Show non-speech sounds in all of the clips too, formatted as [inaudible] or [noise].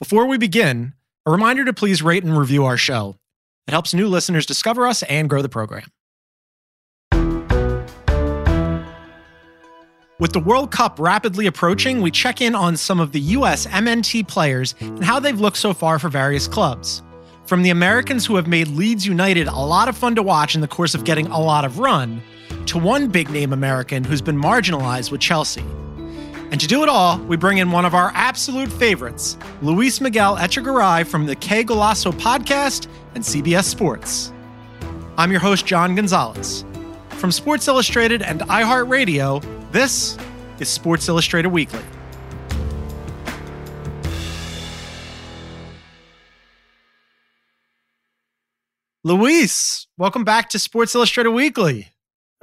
Before we begin, a reminder to please rate and review our show. It helps new listeners discover us and grow the program. With the World Cup rapidly approaching, we check in on some of the U.S. MNT players and how they've looked so far for various clubs. From the Americans who have made Leeds United a lot of fun to watch in the course of getting a lot of run, to one big name American who's been marginalized with Chelsea. And to do it all, we bring in one of our absolute favorites, Luis Miguel Echegaray from the Qué Golazo podcast and CBS Sports. I'm your host, John Gonzalez. From Sports Illustrated and iHeartRadio, this is Sports Illustrated Weekly. Luis, welcome back to Sports Illustrated Weekly.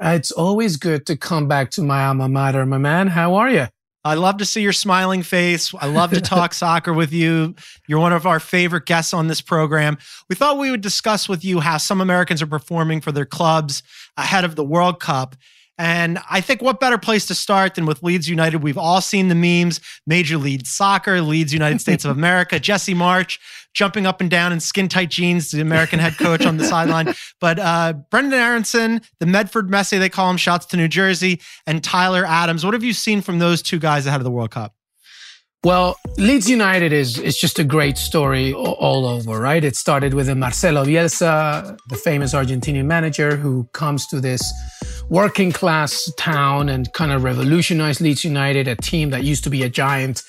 It's always good to come back to my alma mater, my man. How are you? I love to see your smiling face. I love to talk [laughs] soccer with you. You're one of our favorite guests on this program. We thought we would discuss with you how some Americans are performing for their clubs ahead of the World Cup. And I think what better place to start than with Leeds United? We've all seen the memes Major League Soccer, Leeds United States of [laughs] America, Jesse Marsch jumping up and down in skin tight jeans, the American head coach on the sideline. [laughs] But uh, Brenden Aaronson, the Medford Messi, they call him, shots to New Jersey, and Tyler Adams. What have you seen from those two guys ahead of the World Cup? Well, Leeds United is is just a great story all over, right? It started with Marcelo Bielsa, the famous Argentinian manager who comes to this working class town and kind of revolutionized Leeds United, a team that used to be a giant,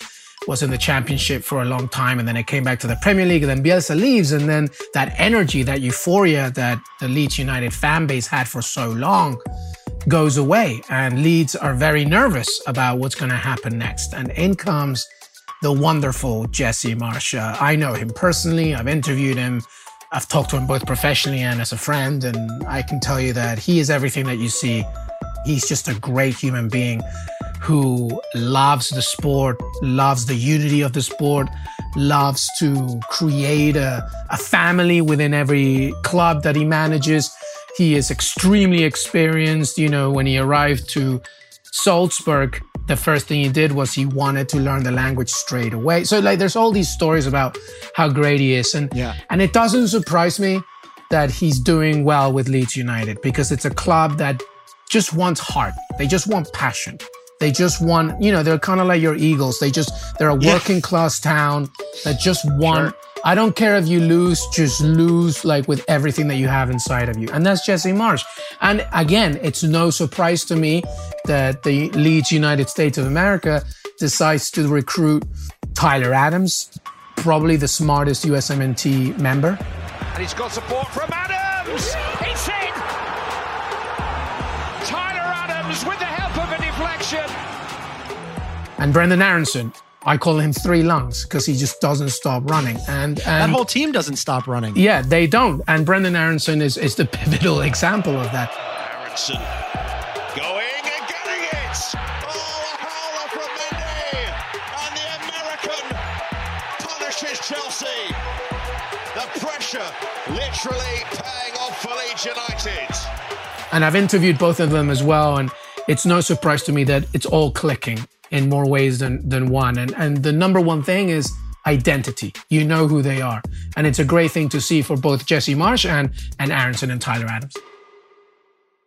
was in the championship for a long time, and then it came back to the Premier League, and then Bielsa leaves, and then that energy, that euphoria that the Leeds United fan base had for so long goes away, and Leeds are very nervous about what's going to happen next. And in comes the wonderful Jesse Marsch. I know him personally. I've interviewed him. I've talked to him both professionally and as a friend, and I can tell you that he is everything that you see. He's just a great human being who loves the sport, loves the unity of the sport, loves to create a, a family within every club that he manages. He is extremely experienced. You know, when he arrived to Salzburg, the first thing he did was he wanted to learn the language straight away. So like there's all these stories about how great he is and yeah. and it doesn't surprise me that he's doing well with Leeds United because it's a club that just wants heart. They just want passion. They just want, you know, they're kind of like your Eagles. They just they're a working yeah. class town that just want sure. I don't care if you lose, just lose like with everything that you have inside of you. And that's Jesse Marsch. And again, it's no surprise to me that the Leeds United States of America decides to recruit Tyler Adams, probably the smartest USMNT member. And he's got support from Adams. It's in. Tyler Adams with the help of a deflection. And Brenden Aaronson, I call him three lungs because he just doesn't stop running. And, and that whole team doesn't stop running. Yeah, they don't. And Brenden Aaronson is, is the [laughs] pivotal example of that. Aaronson going and getting it. Oh, a howler from Mendy. And the American punishes Chelsea. The pressure literally paying off for Leeds United. And I've interviewed both of them as well. And it's no surprise to me that it's all clicking in more ways than, than one. And, and the number one thing is identity. You know who they are. And it's a great thing to see for both Jesse Marsch and, and Aaronson and Tyler Adams.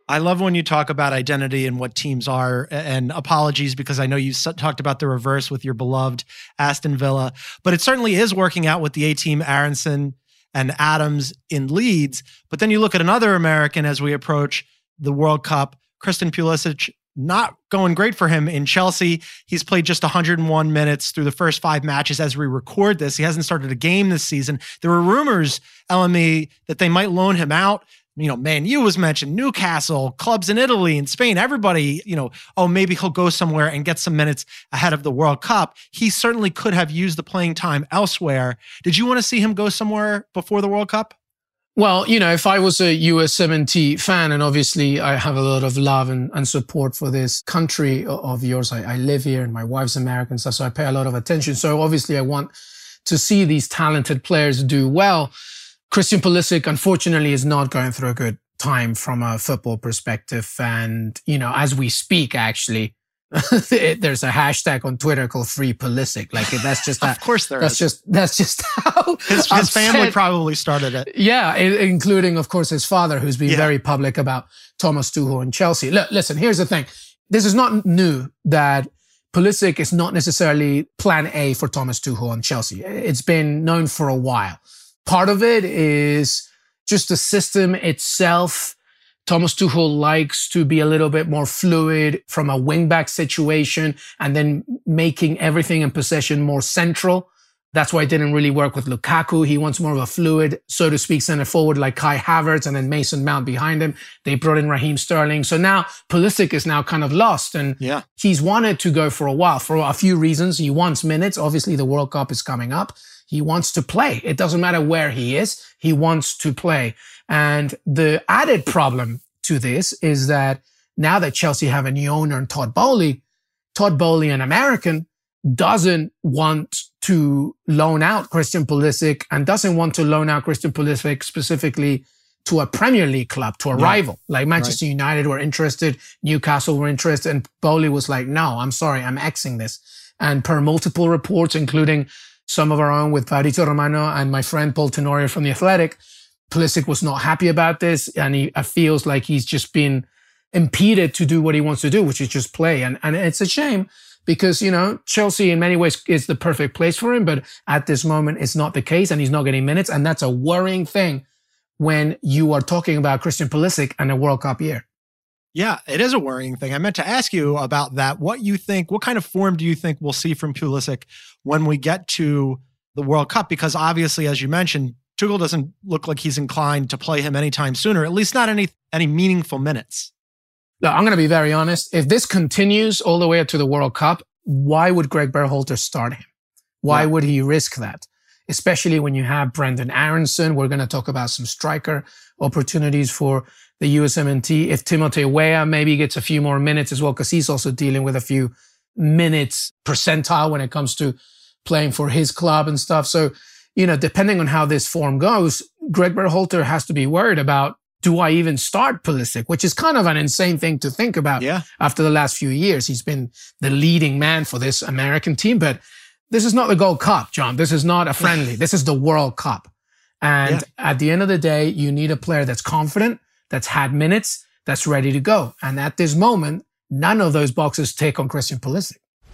I love when you talk about identity and what teams are. And apologies because I know you talked about the reverse with your beloved Aston Villa, but it certainly is working out with the A team, Aaronson and Adams in Leeds. But then you look at another American as we approach the World Cup, Christian Pulisic not going great for him in Chelsea. He's played just 101 minutes through the first five matches as we record this. He hasn't started a game this season. There were rumors, LME, that they might loan him out. You know, Man U was mentioned, Newcastle, clubs in Italy and Spain, everybody, you know, oh, maybe he'll go somewhere and get some minutes ahead of the World Cup. He certainly could have used the playing time elsewhere. Did you want to see him go somewhere before the World Cup? Well, you know, if I was a USMNT fan, and obviously I have a lot of love and, and support for this country of yours, I, I, live here and my wife's American stuff, so I pay a lot of attention. So obviously I want to see these talented players do well. Christian Pulisic, unfortunately, is not going through a good time from a football perspective. And, you know, as we speak, actually, [laughs] there's a hashtag on Twitter called Free Pulisic. Like that's just [laughs] that, of course there that's is. just that's just [laughs] how his, his family probably started it. Yeah, including of course his father, who's been yeah. very public about Thomas Tuchel and Chelsea. Look, listen, here's the thing. This is not new that Pulisic is not necessarily Plan A for Thomas Tuchel and Chelsea. It's been known for a while. Part of it is just the system itself Thomas Tuchel likes to be a little bit more fluid from a wingback situation and then making everything in possession more central. That's why it didn't really work with Lukaku. He wants more of a fluid, so to speak, center forward like Kai Havertz and then Mason Mount behind him. They brought in Raheem Sterling. So now Pulisic is now kind of lost and yeah. he's wanted to go for a while for a few reasons. He wants minutes. Obviously the World Cup is coming up. He wants to play. It doesn't matter where he is. He wants to play. And the added problem to this is that now that Chelsea have a new owner in Todd Boehly, Todd Boehly, an American, doesn't want to loan out Christian Pulisic and doesn't want to loan out Christian Pulisic specifically to a Premier League club, to a yeah. rival. Like Manchester right. United were interested, Newcastle were interested, and Boehly was like, no, I'm sorry, I'm Xing this. And per multiple reports, including some of our own with Fabrizio Romano and my friend Paul Tenorio from The Athletic, Pulisic was not happy about this, and he feels like he's just been impeded to do what he wants to do, which is just play. And and it's a shame because you know Chelsea in many ways is the perfect place for him, but at this moment it's not the case, and he's not getting minutes, and that's a worrying thing when you are talking about Christian Pulisic and a World Cup year. Yeah, it is a worrying thing. I meant to ask you about that. What you think? What kind of form do you think we'll see from Pulisic when we get to the World Cup? Because obviously, as you mentioned, Tuchel doesn't look like he's inclined to play him anytime sooner, at least not any any meaningful minutes. Look, I'm going to be very honest. If this continues all the way up to the World Cup, why would Gregg Berhalter start him? Why yeah. would he risk that? Especially when you have Brenden Aaronson. We're going to talk about some striker opportunities for the USMNT. If Timothy Weah maybe gets a few more minutes as well, because he's also dealing with a few minutes percentile when it comes to playing for his club and stuff. So you know, depending on how this form goes, Gregg Berhalter has to be worried about do I even start Pulisic, which is kind of an insane thing to think about yeah. after the last few years. He's been the leading man for this American team, but this is not the Gold Cup, John. This is not a friendly. [sighs] this is the World Cup. And yeah. at the end of the day, you need a player that's confident, that's had minutes, that's ready to go. And at this moment, none of those boxes take on Christian Pulisic.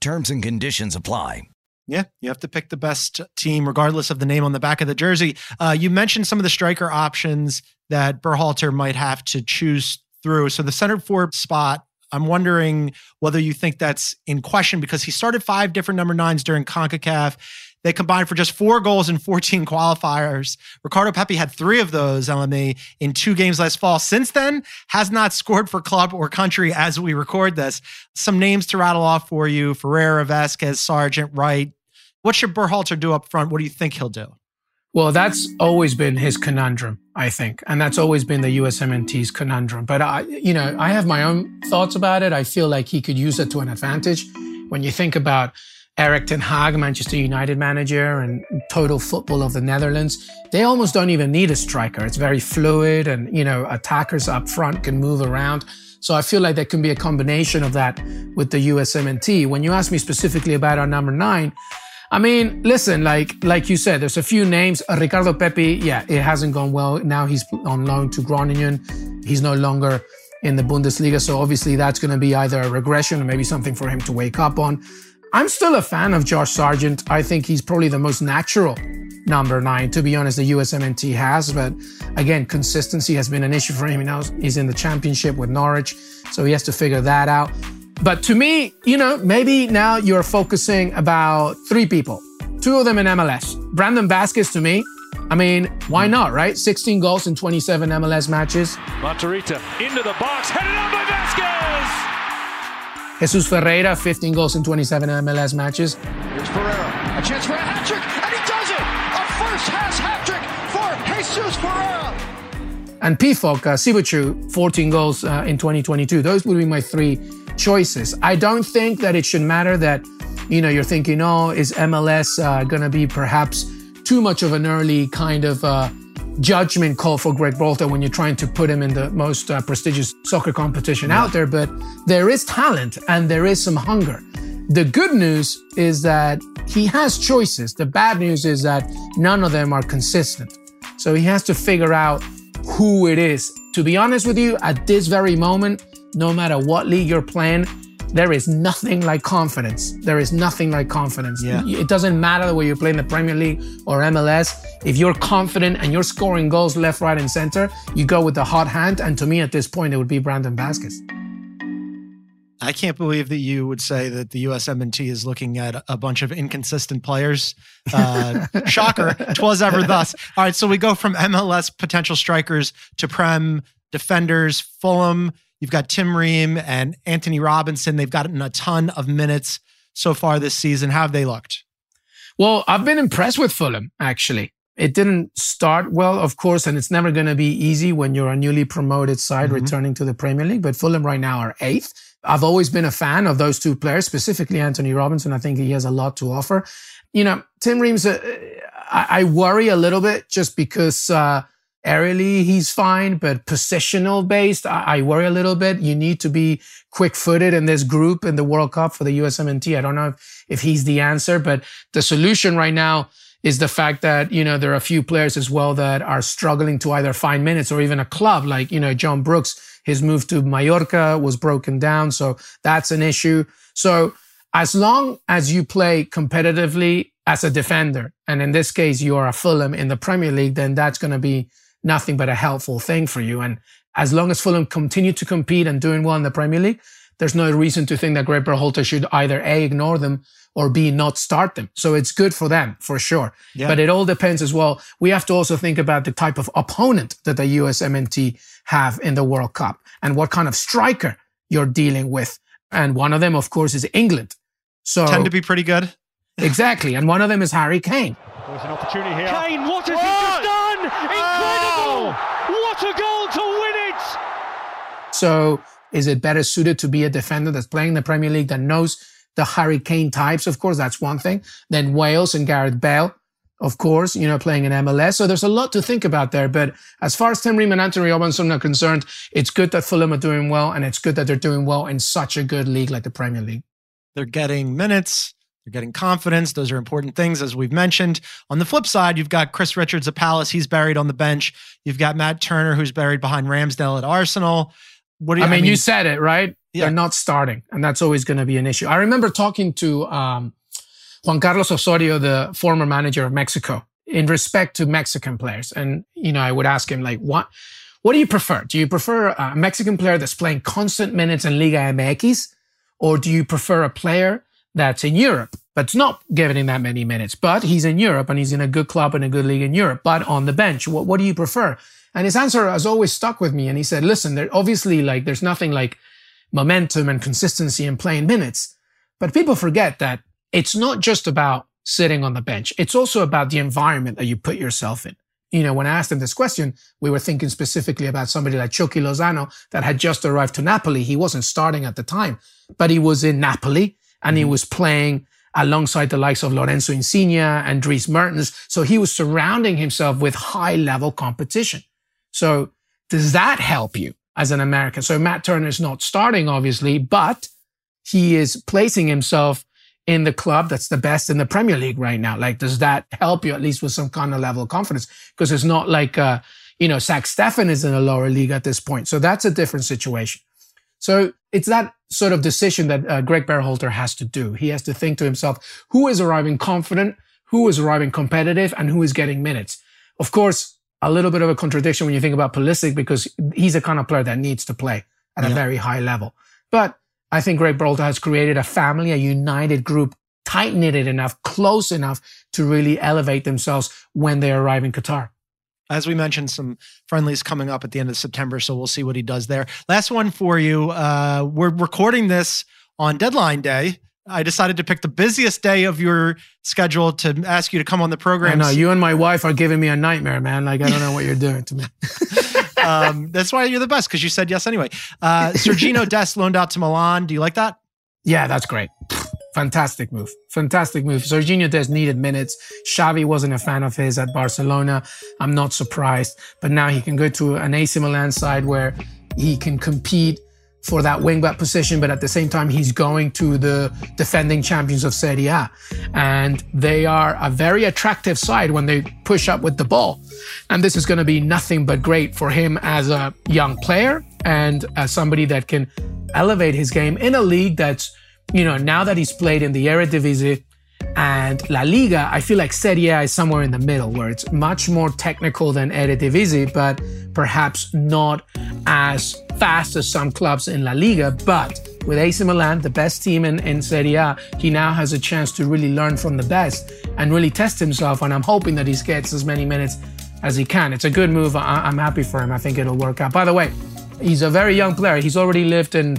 Terms and conditions apply. Yeah, you have to pick the best team, regardless of the name on the back of the jersey. Uh, you mentioned some of the striker options that Berhalter might have to choose through. So the center forward spot, I'm wondering whether you think that's in question because he started five different number nines during CONCACAF. They combined for just four goals in 14 qualifiers. Ricardo Pepi had three of those, LME, in two games last fall. Since then, has not scored for club or country as we record this. Some names to rattle off for you Ferreira, Vazquez, Sargent, Wright. What should Berhalter do up front? What do you think he'll do? Well, that's always been his conundrum, I think. And that's always been the USMNT's conundrum. But I, you know, I have my own thoughts about it. I feel like he could use it to an advantage. When you think about Erik ten Hag, Manchester United manager and total football of the Netherlands, they almost don't even need a striker. It's very fluid and, you know, attackers up front can move around. So I feel like there can be a combination of that with the USMNT. When you ask me specifically about our number nine, I mean, listen, like like you said, there's a few names. Ricardo Pepi, yeah, it hasn't gone well. Now he's on loan to Groningen. He's no longer in the Bundesliga, so obviously that's going to be either a regression or maybe something for him to wake up on. I'm still a fan of Josh Sargent. I think he's probably the most natural number nine, to be honest, the USMNT has. But again, consistency has been an issue for him. Now he's in the championship with Norwich, so he has to figure that out. But to me, you know, maybe now you're focusing about three people, two of them in MLS. Brandon Vazquez to me, I mean, why not, right? 16 goals in 27 MLS matches. Matarrita into the box, headed Vazquez! Jesus Ferreira, 15 goals in 27 MLS matches. Here's Ferreira, a chance for a hat trick, and he does it! A first has hat trick for Jesus Ferreira! And Pefok, uh, Siebatcheu, 14 goals uh, in 2022. Those would be my three choices. I don't think that it should matter that, you know, you're thinking, oh, is MLS uh, going to be perhaps too much of an early kind of uh, judgment call for Gregg Berhalter when you're trying to put him in the most uh, prestigious soccer competition yeah. out there. But there is talent and there is some hunger. The good news is that he has choices. The bad news is that none of them are consistent. So he has to figure out who it is. To be honest with you, at this very moment, no matter what league you're playing, there is nothing like confidence. There is nothing like confidence. Yeah. It doesn't matter whether you're playing the Premier League or MLS. If you're confident and you're scoring goals left, right, and center, you go with the hot hand. And to me, at this point, it would be Brandon Vazquez. I can't believe that you would say that the USMNT is looking at a bunch of inconsistent players. Uh, [laughs] shocker, twas ever thus. All right, so we go from MLS potential strikers to Prem defenders. Fulham, you've got Tim Ream and Antonee Robinson. They've gotten a ton of minutes so far this season. How have they looked? Well, I've been impressed with Fulham, actually. It didn't start well, of course, and it's never going to be easy when you're a newly promoted side mm-hmm. returning to the Premier League. But Fulham right now are eighth. I've always been a fan of those two players, specifically Antonee Robinson. I think he has a lot to offer. You know, Tim Reams, uh, I, I, worry a little bit just because uh, aerially he's fine, but positional based, I, I, worry a little bit. You need to be quick footed in this group in the World Cup for the USMNT. I don't know if, if he's the answer, but the solution right now is the fact that, you know, there are a few players as well that are struggling to either find minutes or even a club like, you know, John Brooks his move to Mallorca was broken down. So that's an issue. So as long as you play competitively as a defender, and in this case, you are a Fulham in the Premier League, then that's going to be nothing but a helpful thing for you. And as long as Fulham continue to compete and doing well in the Premier League, there's no reason to think that Gregg Berhalter should either A, ignore them or B, not start them. So it's good for them for sure. Yeah. But it all depends as well. We have to also think about the type of opponent that the USMNT have in the World Cup and what kind of striker you're dealing with. And one of them, of course, is England. So tend to be pretty good. exactly. And one of them is Harry Kane. There's an opportunity here. Kane, what has what? he just done? Incredible! What a goal to win it! So is it better suited to be a defender that's playing the Premier League that knows the Hurricane types? Of course, that's one thing. Then Wales and Gareth Bale of course, you know, playing in MLS. So there's a lot to think about there. But as far as Tim Ream and Antonee Robinson are concerned, it's good that Fulham are doing well, and it's good that they're doing well in such a good league like the Premier League. They're getting minutes. They're getting confidence. Those are important things, as we've mentioned. On the flip side, you've got Chris Richards at Palace. He's buried on the bench. You've got Matt Turner, who's buried behind Ramsdale at Arsenal. What do you, I, mean, I mean, you said it, right? Yeah. They're not starting, and that's always going to be an issue. I remember talking to um, Juan Carlos Osorio, the former manager of Mexico, in respect to Mexican players. And, you know, I would ask him, like, what, what do you prefer? Do you prefer a Mexican player that's playing constant minutes in Liga MX? Or do you prefer a player that's in Europe, but's not getting that many minutes, but he's in Europe and he's in a good club and a good league in Europe, but on the bench? What, what do you prefer? And his answer has always stuck with me. And he said, listen, there obviously like, there's nothing like momentum and consistency in playing minutes. But people forget that it's not just about sitting on the bench. It's also about the environment that you put yourself in. You know, when I asked him this question, we were thinking specifically about somebody like Chucky Lozano that had just arrived to Napoli. He wasn't starting at the time, but he was in Napoli and he mm-hmm. was playing alongside the likes of Lorenzo Insigne and Dries Mertens. So he was surrounding himself with high level competition. So does that help you as an American? So Matt Turner is not starting, obviously, but he is placing himself in the club that's the best in the Premier League right now? Like, does that help you at least with some kind of level of confidence? Because it's not like, uh, you know, Zach Steffen is in a lower league at this point. So that's a different situation. So it's that sort of decision that uh, Gregg Berhalter has to do. He has to think to himself, who is arriving confident, who is arriving competitive, and who is getting minutes. Of course, a little bit of a contradiction when you think about Pulisic because he's a kind of player that needs to play at yeah. a very high level. But I think Gregg Berhalter has created a family, a united group, tight knitted enough, close enough to really elevate themselves when they arrive in Qatar. As we mentioned, some friendlies coming up at the end of September, so we'll see what he does there. Last one for you. Uh, we're recording this on deadline day. I decided to pick the busiest day of your schedule to ask you to come on the program. I know you and my wife are giving me a nightmare, man. Like I don't know what you're doing to me. [laughs] um, that's why you're the best because you said yes anyway. Uh, Sergiño [laughs] Dest loaned out to Milan. Do you like that? Yeah, that's great. Fantastic move. Fantastic move. Sergiño Dest needed minutes. Xavi wasn't a fan of his at Barcelona. I'm not surprised. But now he can go to an AC Milan side where he can compete for that wingback position, but at the same time, he's going to the defending champions of Serie A. And they are a very attractive side when they push up with the ball. And this is going to be nothing but great for him as a young player and as somebody that can elevate his game in a league that's, you know, now that he's played in the Eredivisie and La Liga, I feel like Serie A is somewhere in the middle where it's much more technical than Eredivisie, but perhaps not as fast as some clubs in La Liga. But with AC Milan, the best team in, in Serie A, he now has a chance to really learn from the best and really test himself. And I'm hoping that he gets as many minutes as he can. It's a good move. I, I'm happy for him. I think it'll work out. By the way, he's a very young player. He's already lived in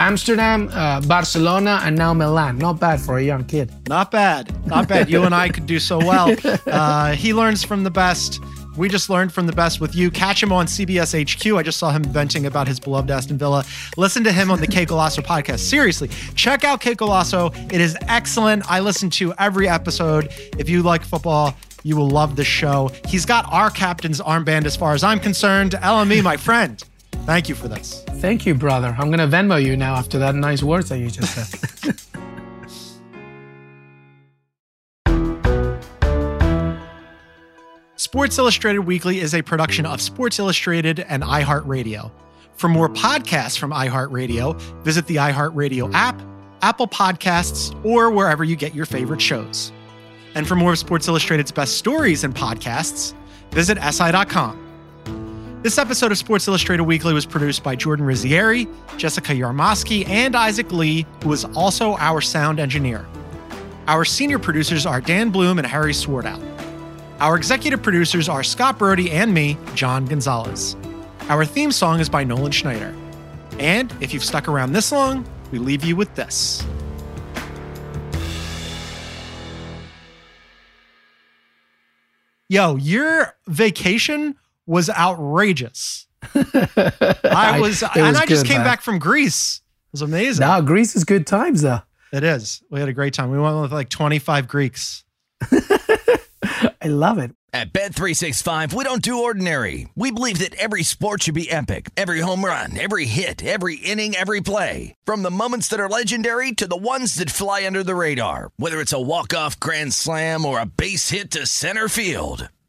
Amsterdam, uh, Barcelona, and now Milan. Not bad for a young kid. Not bad. Not bad. you and I could do so well. [laughs] Uh, he learns from the best. We just learned from the best with you. Catch him on CBS HQ. I just saw him venting about his beloved Aston Villa. Listen to him on the Qué Golazo podcast. Seriously, check out Qué Golazo. It is excellent. I listen to every episode. If you like football, you will love the show. He's got our captain's armband as far as I'm concerned. LME, my friend. Thank you for this. Thank you, brother. I'm going to Venmo you now after that nice words that you just said. [laughs] Sports Illustrated Weekly is a production of Sports Illustrated and iHeartRadio. For more podcasts from iHeartRadio, visit the iHeartRadio app, Apple Podcasts, or wherever you get your favorite shows. And for more of Sports Illustrated's best stories and podcasts, visit SI.com. This episode of Sports Illustrated Weekly was produced by Jordan Rizzieri, Jessica Yarmosky, and Isaac Lee, who is also our sound engineer. Our senior producers are Dan Bloom and Harry Swartout. Our executive producers are Scott Brody and me, John Gonzalez. Our theme song is by Nolan Schneider. And if you've stuck around this long, we leave you with this. Yo, your vacation was outrageous. [laughs] I was, I- it and was I just good, came man. back from Greece. It was amazing. now, Greece is good times, though. It is. We had a great time. We went with like 25 Greeks. [laughs] I love it. At Bet365, we don't do ordinary. We believe that every sport should be epic. Every home run, every hit, every inning, every play. From the moments that are legendary to the ones that fly under the radar. Whether it's a walk-off grand slam or a base hit to center field.